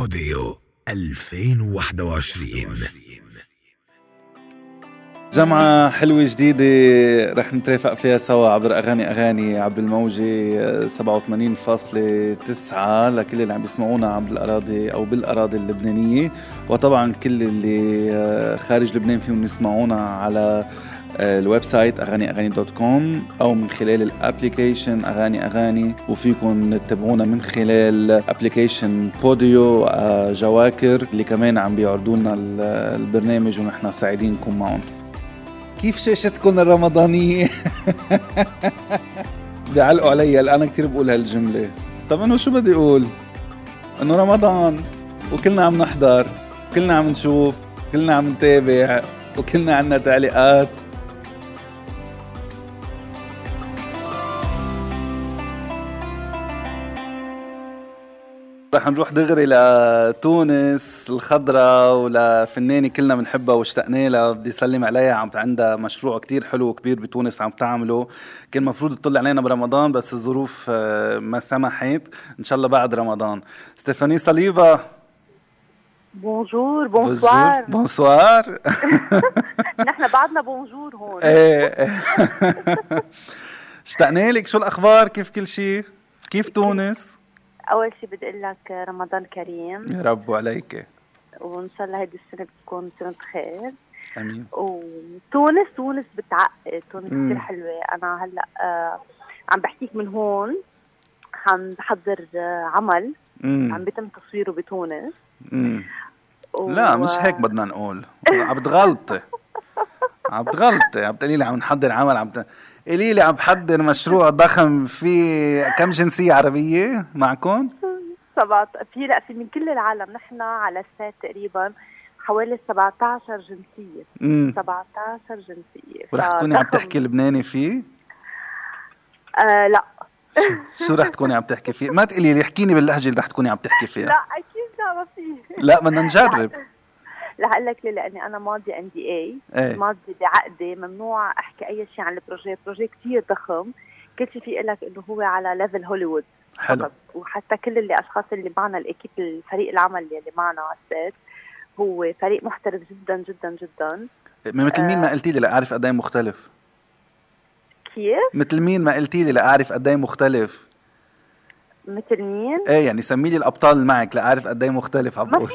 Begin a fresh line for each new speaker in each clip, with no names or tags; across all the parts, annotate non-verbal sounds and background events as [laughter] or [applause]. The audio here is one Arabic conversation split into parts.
بوديو 2021
جمعة حلوة جديدة رح نترافق فيها سوا عبر أغاني أغاني عبر الموجة 87.9 لكل اللي عم بيسمعونا عبر الأراضي أو بالأراضي اللبنانية. وطبعا كل اللي آه، خارج لبنان فيهم يسمعونا على ال website أغاني أغاني dot com أو من خلال ال application أغاني أغاني وفيكم تتابعونا من خلال application بوديو آه، جواكر اللي كمان عم بيعرضوا لنا البرنامج ونحن سعيدين نكون معهم كيف شاشتكم الرمضانية؟ [laughs] بيعلقوا علي أنا كثير بقول هالجملة طب انه شو بدي أقول؟ إنه رمضان وكلنا عم نحضر كلنا عم نشوف كلنا عم نتابع وكلنا عنا تعليقات رح نروح دغري لتونس الخضراء ولفنانة كلنا بنحبها واشتقنا لها بدي سلم عليها عم عندها مشروع كتير حلو وكبير بتونس عم تعمله. كان مفروض تطلع علينا برمضان بس الظروف آه، ما سمحت. إن شاء الله بعد رمضان. ستيفاني صليبا
بونجور بونسوار.
بونسوار. [laughs]
نحن بعدنا بونجور هون.
إيه. [laughs] اشتقنا لك. شو الأخبار؟ كيف كل شيء كيف تونس؟
أول شيء بدي أقول لك رمضان كريم.
يا رب وعليك.
وإن شاء الله هيدي السنة بتكون سنة خير.
آمين.
وتونس تونس بتعقد. تونس كثير حلوة. أنا هلأ آه عم بحكيك من هون عم بحضر آه عمل. مم. عم بيتم تصويره بتونس.
و... لا مش هيك بدنا نقول. عم بتغلطي. [laughs] عم بتغلطي. عم تقولي لي عم نحضر عمل عم ت... قولي لي عم بحضر مشروع ضخم في كم جنسية عربية معكم؟
سبعة في لا في من كل العالم. نحن على السات تقريبا حوالي 17 جنسية.
امم
17 جنسية.
ورح تكوني عم تحكي لبناني فيه؟
آه لا.
شو, شو رح تكوني عم تحكي فيه؟ ما تقولي لي احكيني باللهجة اللي رح تكوني عم تحكي فيها.
لا أكيد لا ما في.
لا بدنا نجرب. [laughs]
رح أقول لك ليه لأني أنا ماضي ان دي اي ماضي بعقدي ممنوع أحكي أي شيء عن ال projet projet كثير ضخم. كل شيء في لك إنه هو على level هوليوود
حلو.
وحتى كل اللي أشخاص اللي معنا ال équipe الفريق العمل اللي معنا على هو فريق محترف جدا جدا جدا.
مثل مين ما قلتي لي لأعرف قد إيه مختلف؟
كيف؟
مثل مين ما قلتي لي لأعرف قد إيه مختلف؟
مثل مين؟
إيه يعني سمي لي الأبطال اللي معك لأعرف قد إيه مختلف عم
بقول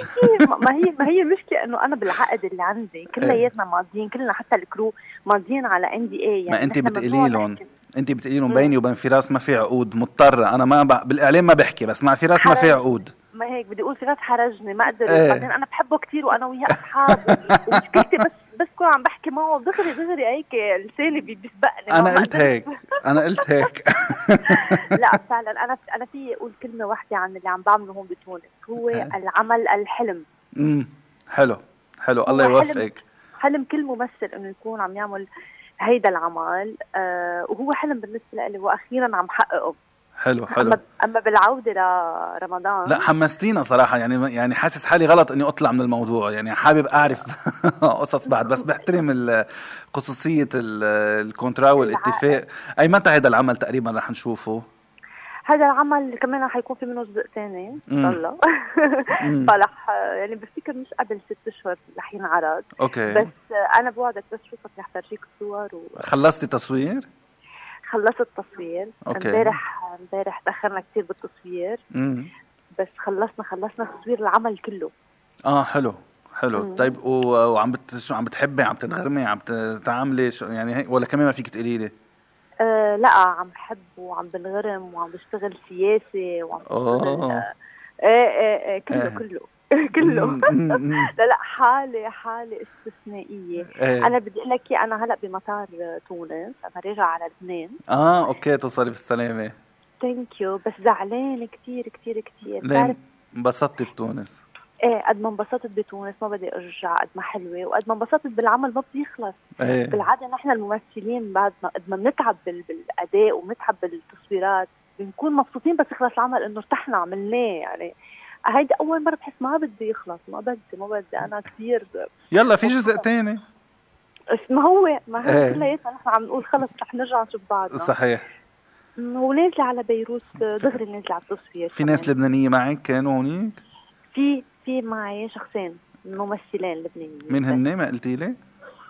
ما هي ما هي المشكلة إنه أنا بالعقد اللي عندي كلياتنا إيه. ماضيين كلنا حتى الكرو ماضيين على ان دي اي
يعني ما انت بتقولي لهم انت بتقولي لهم بيني وبين فراس ما في عقود مضطرة أنا ما ب... بالإعلام ما بحكي بس مع فراس ما في عقود
ما هيك بدي أقول فراس حرجني ما أقدر إيه. بعدين أنا بحبه كثير وأنا وياه أصحاب ومشكلتي بس بس كون عم بحكي معه دغري دغري هيك لساني بيسبقني
أنا قلت هيك أنا قلت هيك.
لا فعلا أنا أنا في أقول كلمة واحدة عن اللي عم بعمله هون بتونس هو العمل الحلم.
امم حلو حلو. الله يوفقك.
حلم كل ممثل إنه يكون عم يعمل هيدا العمل. آه وهو حلم بالنسبة لي وأخيرا عم حققه.
حلو حلو.
اما أما بالعودة لرمضان
لا حمستينا صراحة. يعني يعني حاسس حالي غلط إني أطلع من الموضوع. يعني حابب أعرف [laughs] قصص بعد بس بحترم خصوصية الكونترا والاتفاق أي متى هذا العمل تقريبا رح نشوفه؟
هذا العمل كمان رح يكون في منه جزء ثاني إن شاء الله. [laughs] فرح يعني بفتكر مش قبل ست أشهر رح ينعرض.
أوكي.
بس أنا بوعدك بس شوفك رح فرجيك الصور و...
خلصتي تصوير؟
خلصت التصوير. امبارح امبارح تأخرنا كثير بالتصوير.
مم.
بس خلصنا خلصنا تصوير العمل كله.
آه حلو حلو. مم. طيب وعم بت... شو عم بتحبي؟ عم تنغرمي عم تعملي شو يعني هيك ولا كمان ما فيك تقولي لي؟
آه لا عم بحب وعم بنغرم وعم بشتغل سياسي وعم
بشتغل
آه. إيه إيه إيه كله آه. كله. [laughs] كله. لا لا حالة حالة استثنائية.
إيه.
أنا بدي أقول لك أنا هلأ بمطار تونس أنا راجعة على لبنان.
آه okay توصلي بالسلامة
thank you بس زعلانة كثير كثير كثير
ليه؟ انبسطتي بتونس؟
إيه قد ما انبسطت بتونس ما بدي أرجع قد ما حلوة وقد ما انبسطت بالعمل ما بيخلص.
إيه.
بالعادة نحن الممثلين بعد ما قد ما بنتعب بالأداء وبنتعب بالتصويرات بنكون مبسوطين بس يخلص العمل إنه ارتحنا عملناه يعني. هيدي أول مرة بحس ما بدي يخلص ما بدي ما بدي. أنا كثير
يلا في جزء ثاني
ما هو ما هو إيه. كلياتنا نحن عم نقول خلص رح نرجع نشوف بعضنا.
صحيح.
ونازلة على بيروت دغري نازلة على التصوير
في ناس لبنانية معك؟ كانوا هونيك؟
في في معي شخصين ممثلين لبنانيين.
مين هن؟ ما قلتي لي؟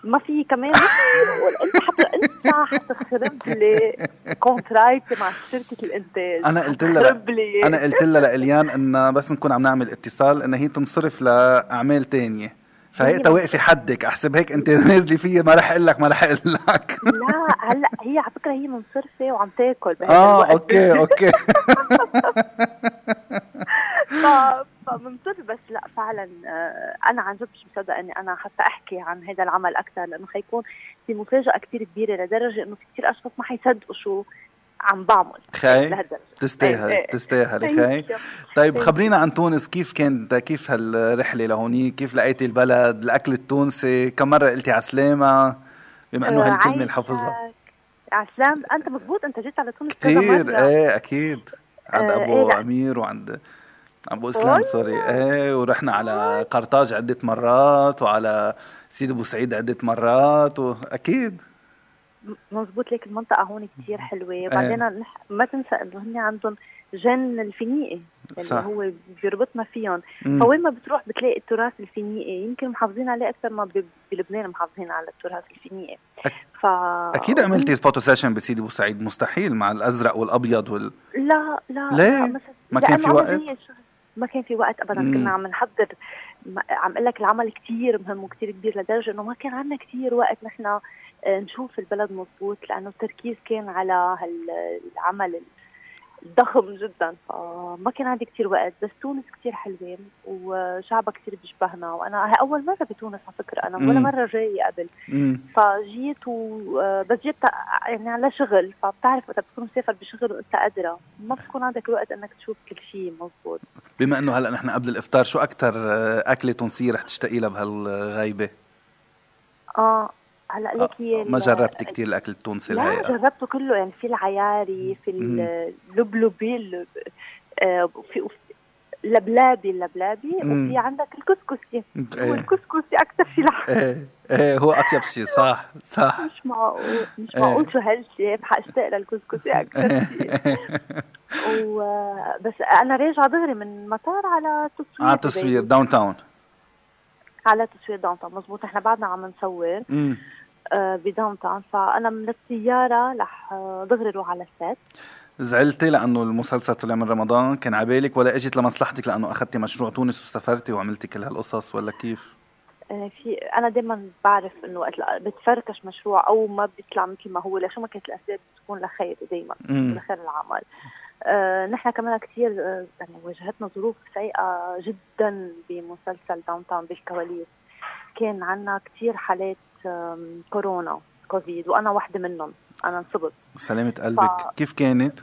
ما في كمان [laughs] انت حتى انت حتخرب لي contrat تي مع شركة الإنتاج.
أنا قلت لها أنا قلت لها لاليان إن بس نكون عم نعمل اتصال إن هي تنصرف لأعمال تانية. فهي
هي
واقفه حدك أحسب هيك أنت [laughs] نازلة فيي ما رح أقول لك ما رح أقول لك.
لا هلأ هي على فكرة هي منصرفة وعم تاكل
آه. okay
okay. [laughs] فمنصر بس لا فعلا آه، أنا عن جد مش مصدقة إني أنا حتى أحكي عن هذا العمل أكثر لأنه حيكون في مفاجأة كثير كبيرة لدرجة إنه في كثير أشخاص ما حيصدقوا شو عم بعمل
خي تستاهل
إيه، إيه.
تستاهلي خي طيب خبرينا عن تونس. كيف كانت كيف هالرحلة لهونيك؟ كيف لقيتي البلد؟ الأكل التونسي؟ كم مرة قلتي عسلامة؟ بما إنه
آه، هالكلمة.
اللي حافظها
عسلام أنت مزبوط أنت جيت على تونس
كثير. إيه أكيد. عند
آه،
أبو
إيه، لا.
أمير وعند أبو
إسلام.
سوري. إيه ورحنا على قرطاج عدة مرات وعلى سيدي أبو سعيد عدة مرات وأكيد.
مزبوط ليك المنطقة هون كتير حلوة. وبعدين نح- ما تنسى إنه هن عندهم جن الفينيقي اللي
صح.
هو بيربطنا فيهم. فوين ما بتروح بتلاقي التراث الفينيقي. يمكن محافظين عليه أكثر ما بلبنان محافظين على التراث الفينيقي.
أك-
ف
أكيد عملتي photo session بسيدي أبو سعيد مستحيل مع الأزرق والأبيض وال
لا لا
ليه؟ ما كان في وقت؟
ما كان في وقت ابدا
مم.
كنا عم نحضر عم أقول لك العمل كثير مهم وكثير كبير لدرجة إنه ما كان عندنا كثير وقت نحن آه، نشوف البلد مضبوط لأنه التركيز كان على هالعمل الضخم جدا. فما كان عندي كثير وقت بس تونس كثير حلوة وشعبها كثير بيشبهنا. وأنا هي أول مرة بتونس على فكرة أنا ولا. مرة جاية قبل.
مم.
فجيت و بس جيت يعني على شغل. فبتعرف وقت بتكون مسافر بشغل وأنت قادرة ما بتكون عندك الوقت إنك تشوف كل شيء مضبوط
بما إنه هلأ نحن قبل الإفطار شو أكثر أكلة تونسية رح تشتاقي لها بهالغيبة؟
آه هلأ لك هي
ما
ال-
جربتي كثير الأكل التونسي
لا
الهيئه
جربته كله يعني في العياري في
مم.
اللبلبي اللب- آه، في اللبلابي اللبلابي. وفي عندك الكسكسي. هو
إيه.
الكسكسي أكثر شيء لحم
إيه إيه هو أطيب شيء [laughs] صح صح.
مش معقول مش
إيه.
معقول شو هالشيء حاشتاق للكسكسي أكثر [laughs] شيء و... بس أنا راجعة دغري من مطار على تصوير
على تصوير downtown
على تصوير downtown مزبوط إحنا بعدنا عم نصور. آه، ب downtown فأنا من السيارة رح آه، دغري أروح على ال set
زعلتي لأنه المسلسل طلع من رمضان كان عبالك ولا إجت لمصلحتك لأنه أخذتي مشروع تونس وسافرتي وعملتي كل هالقصص ولا كيف؟
آه، في أنا دائما بعرف إنه وقت بتفركش مشروع أو ما بيطلع مثل ما هو لشو ما كانت الأسباب بتكون لخير دائما. لخير العمل نحن كمان كثير آه يعني واجهتنا ظروف سيئة جدا بمسلسل downtown بالكواليس. كان عنا كثير حالات كورونا كوفيد وأنا واحدة منهم. أنا انصبت.
سلامة قلبك.
ف-
كيف كانت؟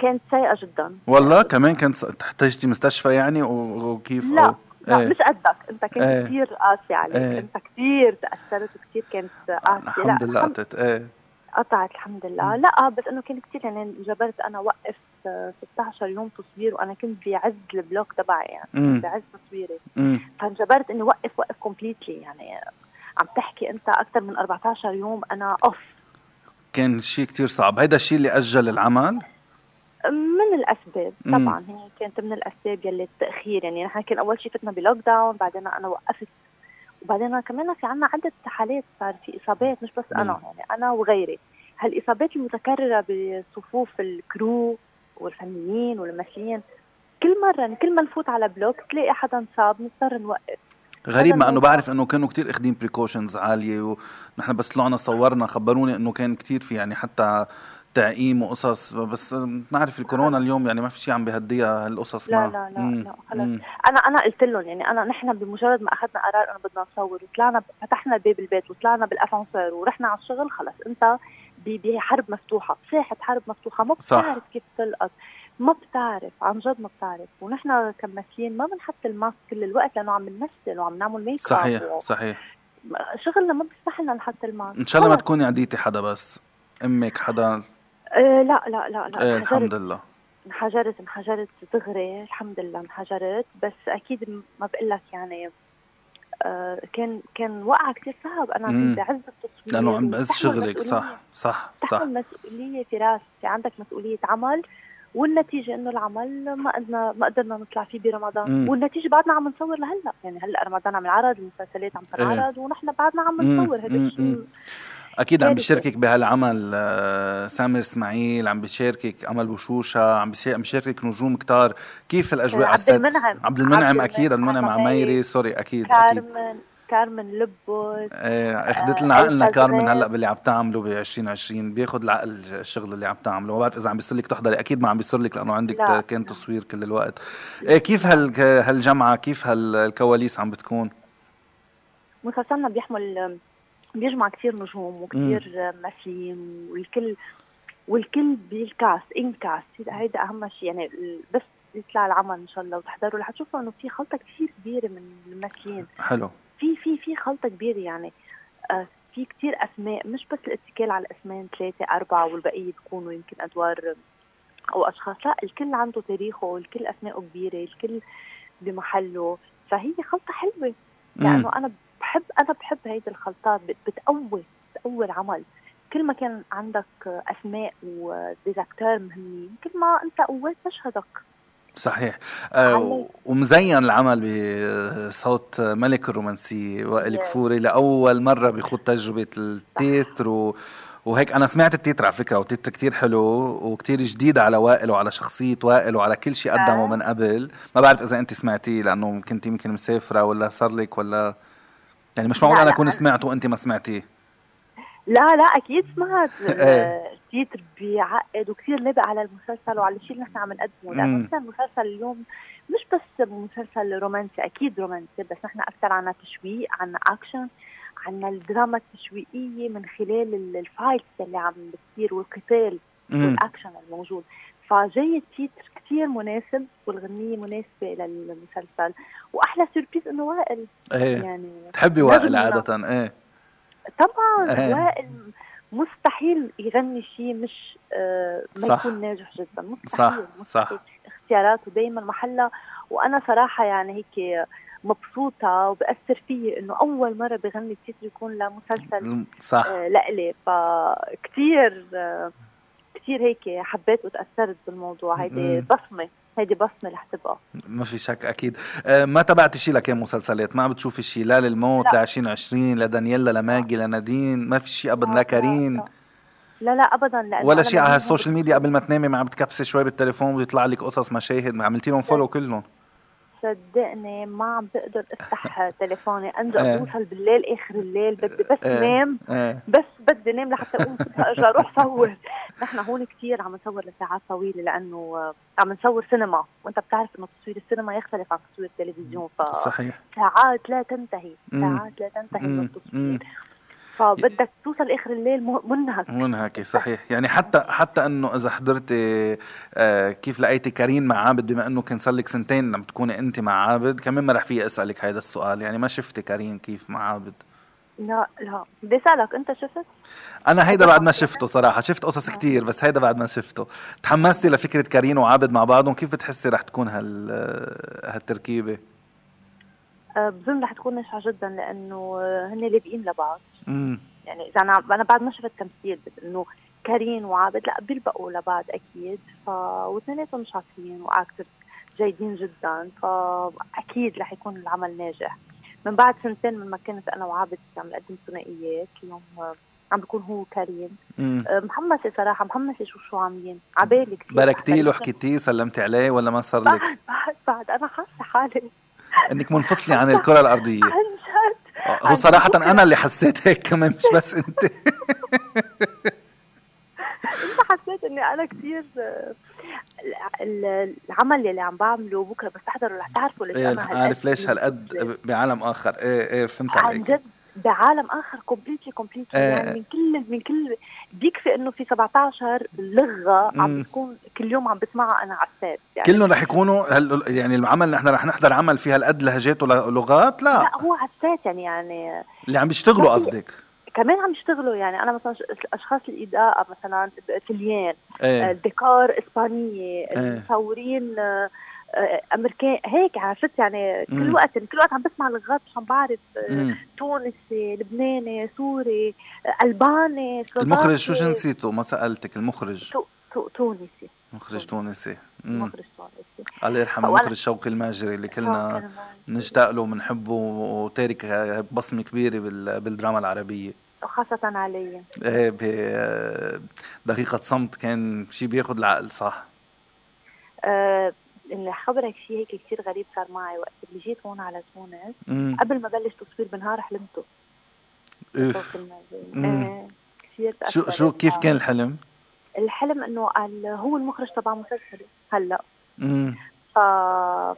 كانت سيئة جدا.
والله كمان كنت س- احتجتي مستشفى يعني وكيف؟
لا
أو...
لا
إيه.
مش قدك. أنت كنت
إيه.
كثير قاسي عليك.
إيه.
أنت كثير تأثرت وكثير كانت قاسي
الحمد لله قطت إيه.
قطعت الحمد لله. لا بس إنه كان كثير يعني جبرت أنا وقف آه، 16 يوم تصوير وأنا كنت بعز ال block تبعي يعني. بعز تصويري. فانجبرت إني وقف وقف completely يعني عم تحكي أنت أكثر من 14 يوم أنا اوف
كان شيء كتير صعب. هيدا الشيء اللي أجل العمل؟
من
الأسباب.
طبعا هي كانت من الأسباب يلي التأخير. يعني نحن كان أول شيء فتنا بلوك down بعدين أنا وقفت. وبعدين كمان في عنا عدة حالات صار في إصابات مش بس أنا. يعني أنا وغيري. هالإصابات المتكررة بصفوف ال crew والفنيين والممثلين كل مرة يعني كل ما نفوت على block تلاقي حدا انصاب نضطر نوقف
غريب مع
إنه.
بعرف إنه كانوا كتير اخذين precautions عالية ونحن بس طلعنا صورنا خبروني إنه كان كتير في يعني حتى تعقيم وقصص بس بنعرف الكورونا اليوم يعني ما في شيء عم بهديها هالقصص
لا
ما
لا لا
مم.
لا خلص. أنا أنا قلت لهم يعني أنا نحن بمجرد ما أخذنا قرار إنه بدنا نصور وطلعنا فتحنا باب البيت وطلعنا بالأسانسير ورحنا على الشغل خلص أنت بحرب مفتوحة ساحة حرب مفتوحة ما. بتعرف كيف تلقط ما بتعرف عن جد ما بتعرف. ونحن كممثلين ما بنحط الماسك كل الوقت لأنه عم بنمثل وعم نعمل ميك
صحيح
و-
صحيح.
شغلنا ما بيسمح لنا نحط الماسك.
إن شاء الله ما. تكوني عديتي حدا بس. أمك حدا؟
آه لا لا لا لا. انحجرت.
الحمد لله.
انحجرت انحجرت دغري الحمد لله انحجرت. بس أكيد ما بقول لك يعني آه كان كان وقعه كثير صعب أنا
مم.
بعز التصوير
لأنه عم بعز شغلك. صح صح صح
مسؤولية في راسك عندك مسؤولية عمل والنتيجة إنه العمل ما قدرنا ما قدرنا نطلع فيه برمضان
مم.
والنتيجة بعدنا عم نصور لهلأ يعني هلأ رمضان عم ينعرض المسلسلات عم تنعرض ونحن بعدنا عم. نصور هذا. الشيء.
أكيد عم
كارثة.
بيشاركك بهالعمل آه، سامر إسماعيل عم بيشاركك أمل بوشوشه عم بيشا- عم بيشاركك نجوم كتار كيف الأجواء
عبد؟ المنعم.
عبد المنعم أكيد عبد المنعم عمايري سوري أكيد
كارمن كارمن لبوس
إيه أخذت
آه،
لنا عقلنا
ألفا
كارمن. هلأ باللي عم تعمله ب 2020 بياخذ العقل الشغل اللي عم تعمله ما بعرف إذا عم بيصير لك تحضري أكيد ما عم بيصير لك لأنه عندك
لا.
كان تصوير كل الوقت إيه كيف هال هالجمعة كيف هالكواليس عم بتكون
مسلسلنا بيحمل بيجمع كثير نجوم وكثير ممثلين والكل والكل بالكاست ان كاست هيدا أهم شيء. يعني بس يطلع العمل إن شاء الله وتحضروا رح تشوفوا إنه في خلطة كثير كبيرة من الممثلين.
حلو.
في في في خلطة كبيرة يعني. آه في كثير أسماء مش بس الاتكال على الاسمين ثلاثة أربعة والبقيه بيكونوا يمكن أدوار أو أشخاص. لا الكل عنده تاريخه والكل أسماءه كبيرة الكل بمحله. فهي خلطة حلوة. لأنه أنا بحب أنا بحب هيدي الخلطات بت- بتقوي بتقوي العمل كل ما كان عندك أسماء و des acteurs مهمين كل ما أنت قويت مشهدك
صحيح آه. ومزين العمل بصوت ملك الرومانسية وائل. كفوري لأول مرة بيخوض تجربة ال titre و... وهيك أنا سمعت ال titre على فكرة وال titre كتير حلو وكتير جديد على وائل وعلى شخصية وائل وعلى كل شيء قدمه
آه.
من قبل ما بعرف إذا أنت سمعتيه لأنه كنت يمكن مسافرة ولا صار لك ولا يعني مش معقول أكون
أنا-
سمعته وأنت ما سمعتيه
لا لا أكيد سمعت [laughs]
إيه.
ال titre بيعقد وكثير لبق على المسلسل وعلى الشيء اللي نحن عم نقدمه. لأنه المسلسل اليوم مش بس مسلسل رومانسي أكيد رومانسي بس نحن أكثر عنا تشويق عنا أكشن عنا الدراما التشويقية من خلال ال- ال fights اللي عم بتصير والقتال. والأكشن الموجود فجاي ال titre كثير مناسب والغنية مناسبة للمسلسل وأحلى surprise إنه وائل.
إيه.
يعني
تحبي
نجم
وائل. عادة؟ إيه.
طبعا
إيه.
وائل مستحيل يغني شيء مش آه ما
صح.
يكون ناجح جدا.
صح
مستحيل. مستحيل
صح.
اختياراته دائما محلها وأنا صراحة يعني هيك مبسوطة وبأثر فيي إنه أول مرة بغني التتر يكون لمسلسل
صح.
آه لإلي. فكتير آه كتير هيك حبيت وتأثرت بالموضوع. هيدي
مم.
بصمة. هيدي بصمة رح تبقى
ما في شك أكيد. آه، ما تبعتي شيء لكان مسلسلات؟ ما عم بتشوفي شيء لا للموت ل
لا.
2020 لدانييلا لماجي لنادين. ما في شيء ابدا
لا،
لا كارين.
لا, لا, لا ابدا لأنه
ولا شيء على السوشيال ميديا قبل ما تنامي ما عم بتكبسي شوي بالتليفون ويطلع لك قصص مشاهد ما عملتي لهم follow كلهم.
صدقني ما عم بقدر افتح [laughs] تليفوني.
إيه.
اوصل بالليل اخر الليل. بدي بس
إيه.
نام.
إيه.
بس بدي نام لحتى اقوم [laughs] ارجع أروح صور نحن هون كثير عم نصور لساعات طويلة لأنه عم نصور سينما. وأنت بتعرف إنه تصوير السينما يختلف عن تصوير التلفزيون.
صحيح.
فساعات لا تنتهي. ساعات لا تنتهي. من. التصوير. فبدك توصل آخر الليل منهك.
منهكة صحيح. يعني حتى حتى إنه إذا حضرتي آه كيف لقيتي كارين مع عابد بما إنه كان صار لك سنتين عم تكوني أنت مع عابد كمان ما رح في أسألك هذا السؤال. يعني ما شفتي كارين كيف مع عابد؟
لا لا. بدي أسألك أنت شفت؟
أنا هيدا بعد ما شفته صراحة. شفت قصص كتير بس هيدا بعد ما شفته. تحمستي لفكرة كارين وعابد مع بعضهم؟ كيف بتحسي رح تكون هال هالتركيبة؟
أه بظن رح تكون ناجحة جدا لأنه آه، هن لاجئين لبعض.
امم
يعني إذا أنا أنا بعد ما شفت تمثيل بس إنه كارين وعابد لا بيلبقوا لبعض أكيد. ف واثنيناتهم شاطرين وأكتر جيدين جدا فاكيد رح يكون العمل ناجح. من بعد سنتين من ما كنت أنا وعابد عم نقدم ثنائيات اليوم آه، عم بيكون هو كريم. آه، محمسة صراحة محمسة شو شو عاملين. عبالي كثير
باركتي له حكيتيه سلمتي عليه ولا ما صار لك؟
بعد بعد بعد أنا حاسة حالي.
إنك منفصلة عن الكرة الأرضية.
عن جد.
هو صراحة أنا اللي حسيت هيك كمان مش بس أنت.
انت حسيت إني أنا كثير العمل اللي عم بعمله بكرة بس تحضره رح تعرفوا ليش إيه أنا
عارف ليش هالقد بعالم آخر. إيه إيه فهمت
عن
عليك.
جد. بعالم آخر completely completely
إيه.
يعني من كل من كل بيكفي إنه في 17 لغة عم. بتكون كل يوم عم بسمعها أنا على ال set يعني.
كلهم رح يكونوا هال يعني العمل نحن رح نحضر عمل فيه هالقد لهجات ولغات؟ لا.
لا هو على ال set يعني يعني.
اللي عم بيشتغلوا قصدك.
كمان عم يشتغلوا يعني. أنا مثلا أشخاص الاضاءه مثلا Italian
إيه.
الديكور إسبانية
إيه.
المصورين آه، آه، امريكان هيك عرفت يعني. كل وقت كل وقت عم بسمع لغات مش عم بعرف آه،. تونسي لبناني سوري آه، ألباني
المخرج شو جنسيته؟ ما سألتك المخرج.
تو- تو- تونسي.
مخرج تونسي.
مخرج تونسي.
الله يرحم المخرج شوقي الماجري اللي كلنا. نشتاق له وبنحبه وتارك بصمة كبيرة بال- بالدراما العربية.
وخاصة علي.
إيه ب- دقيقة صمت كان شي بياخد العقل صح؟
خبرك شيء هيك كثير غريب صار معي وقت اللي جيت هون على تونس. قبل ما بلش تصوير بنهار حلمته.
مم.
إيه، كثير
شو. شو كيف كان الحلم؟
الحلم إنه قال هو المخرج تبع مسلسل هلأ
امم
ف...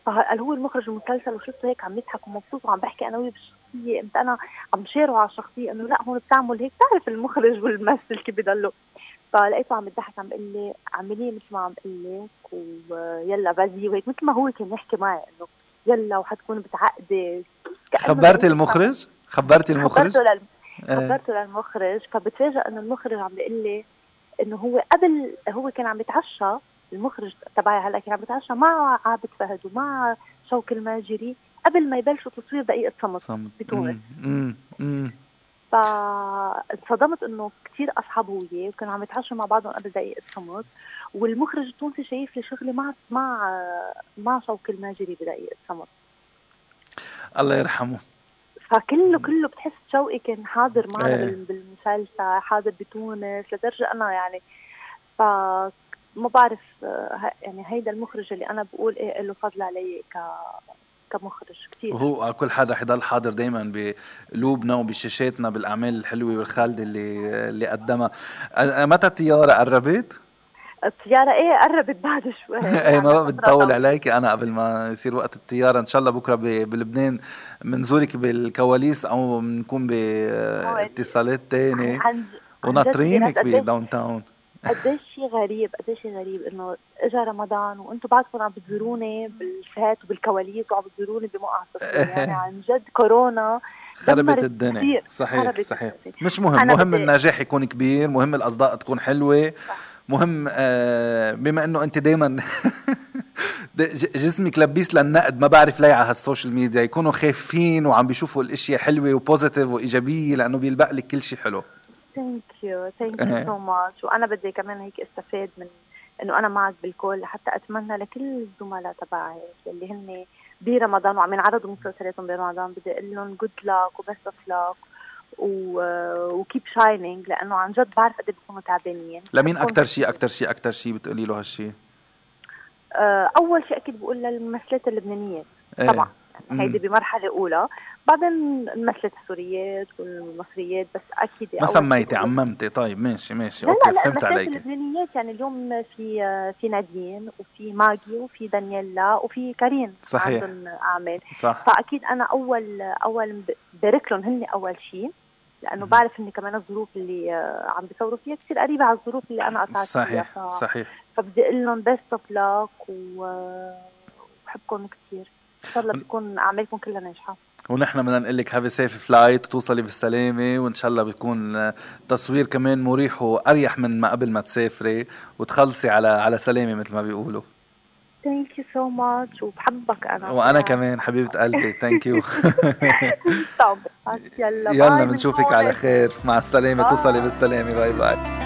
فقال هو المخرج المسلسل وشفته هيك عم يضحك ومبسوط وعم بحكي أنا وياه بالشخصيه إمتى أنا عم شيره على الشخصية إنه لا هون بتعمل هيك بتعرف المخرج والممثل كيف بضلوا فلقيته عم يضحك عم بيقول لي اعمليه مثل ما عم بقول لك ويلا بزي وهيك مثل ما هو كان يحكي معي إنه يلا وحتكون بتعقدي بقول-
المخرج؟ خبرتي المخرج؟
خبرته لل...
إيه.
خبرته للمخرج فبتفاجئ إنه المخرج عم بيقول لي إنه هو قبل هو كان عم يتعشى المخرج تبعي هلأ كان عم يتعشى مع عابد فهد ومع شوقي الماجري قبل ما يبلشوا تصوير دقيقة صمت
صمت
بتونس. فانصدمت انه كثير اصحاب هو وياه وكانوا عم يتعشوا مع بعضهم قبل دقيقة صمت. والمخرج التونسي شايف لي شغلي مع مع مع شوقي الماجري بدقيقة صمت.
الله يرحمه.
فكله كله بتحس شوقي كان حاضر معنا. بال- بالمسلسل حاضر بتونس لدرجة أنا يعني ف ما بعرف آه، يعني هيدا المخرج اللي أنا بقول إيه له فضل علي ك كمخرج كثير
وهو كل حدا رح يضل حاضر دائما بقلوبنا وبشاشاتنا بالأعمال الحلوة والخالدة اللي اللي قدمها. متى الطيارة قربت؟
الطيارة إيه قربت بعد شوي. [laughs]
اي ما
يعني
بتطول عليكي أنا قبل ما يصير وقت الطيارة إن شاء الله بكرة بلبنان بنزورك بالكواليس أو بنكون باتصالات
جد
وناطرينك ب downtown
قديش شيء غريب قديش شيء غريب إنه اجى رمضان وأنتم بعدكم عم بتزوروني بال fete وبالكواليس وعم بتزوروني بموقع صفر [laughs] يعني عن جد كورونا
خربت الدنيا.
كتير.
صحيح
خربت
صحيح.
الدنيا.
مش مهم مهم
بدي-
النجاح يكون كبير مهم الأصداء تكون حلوة. مهم آه بما إنه أنت دائما [laughs] جسمك لبيس للنقد ما بعرف ليه على هالسوشيال ميديا. يكونوا خايفين وعم بيشوفوا الإشياء حلوة و positive وإيجابية لأنه بيلبق لك كل شيء حلو.
thank you
thank.
you so much وأنا بدي كمان هيك استفاد من إنه أنا معك بالكل. لحتى أتمنى لكل الزملاء تبعي اللي هن برمضان وعم ينعرضوا مسلسلاتهم برمضان بدي أقول لهم good luck و best of luck و keep shining لأنه عن جد بعرف قد إيه بيكونوا تعبانين.
لمين أكثر شيء أكثر شيء أكثر شيء بتقولي له هالشيء
آه، أول شيء أكيد بقول للممثلات اللبنانيات
إيه.
طبعا. هيدي بمرحلة أولى. بعدين الممثلات السوريات والمصريات بس أكيد
ما سميتي عممتي. طيب ماشي ماشي.
لا
okay
لا لا
فهمت عليكي.
اللبنانيات يعني اليوم في في نادين وفي ماجي وفي دانييلا وفي كارين
صحيح.
عندهم اعمال
صح.
فأكيد أنا أول أول بارك لهم هن أول شيء لأنه بعرف ان كمان الظروف اللي آه، عم بيصوروا فيها كثير قريبة على الظروف اللي أنا قطعت فيها.
صحيح. صحيح.
فبدي أقول لهم best of luck وبحبكم كثير ان شاء الله بتكون أعمالكم كلها ناجحة.
ونحن بدنا نقول لك have safe flight وتوصلي بالسلامة وإن شاء الله بيكون التصوير كمان مريح وأريح من ما قبل ما تسافري وتخلصي على على سلامة مثل ما بيقولوا.
thank you so much وبحبك أنا.
وأنا كمان حبيبة قلبي. thank you [laughs]
طب يلا
يلا بنشوفك. على خير. مع
السلامة.
توصلي بالسلامة. bye bye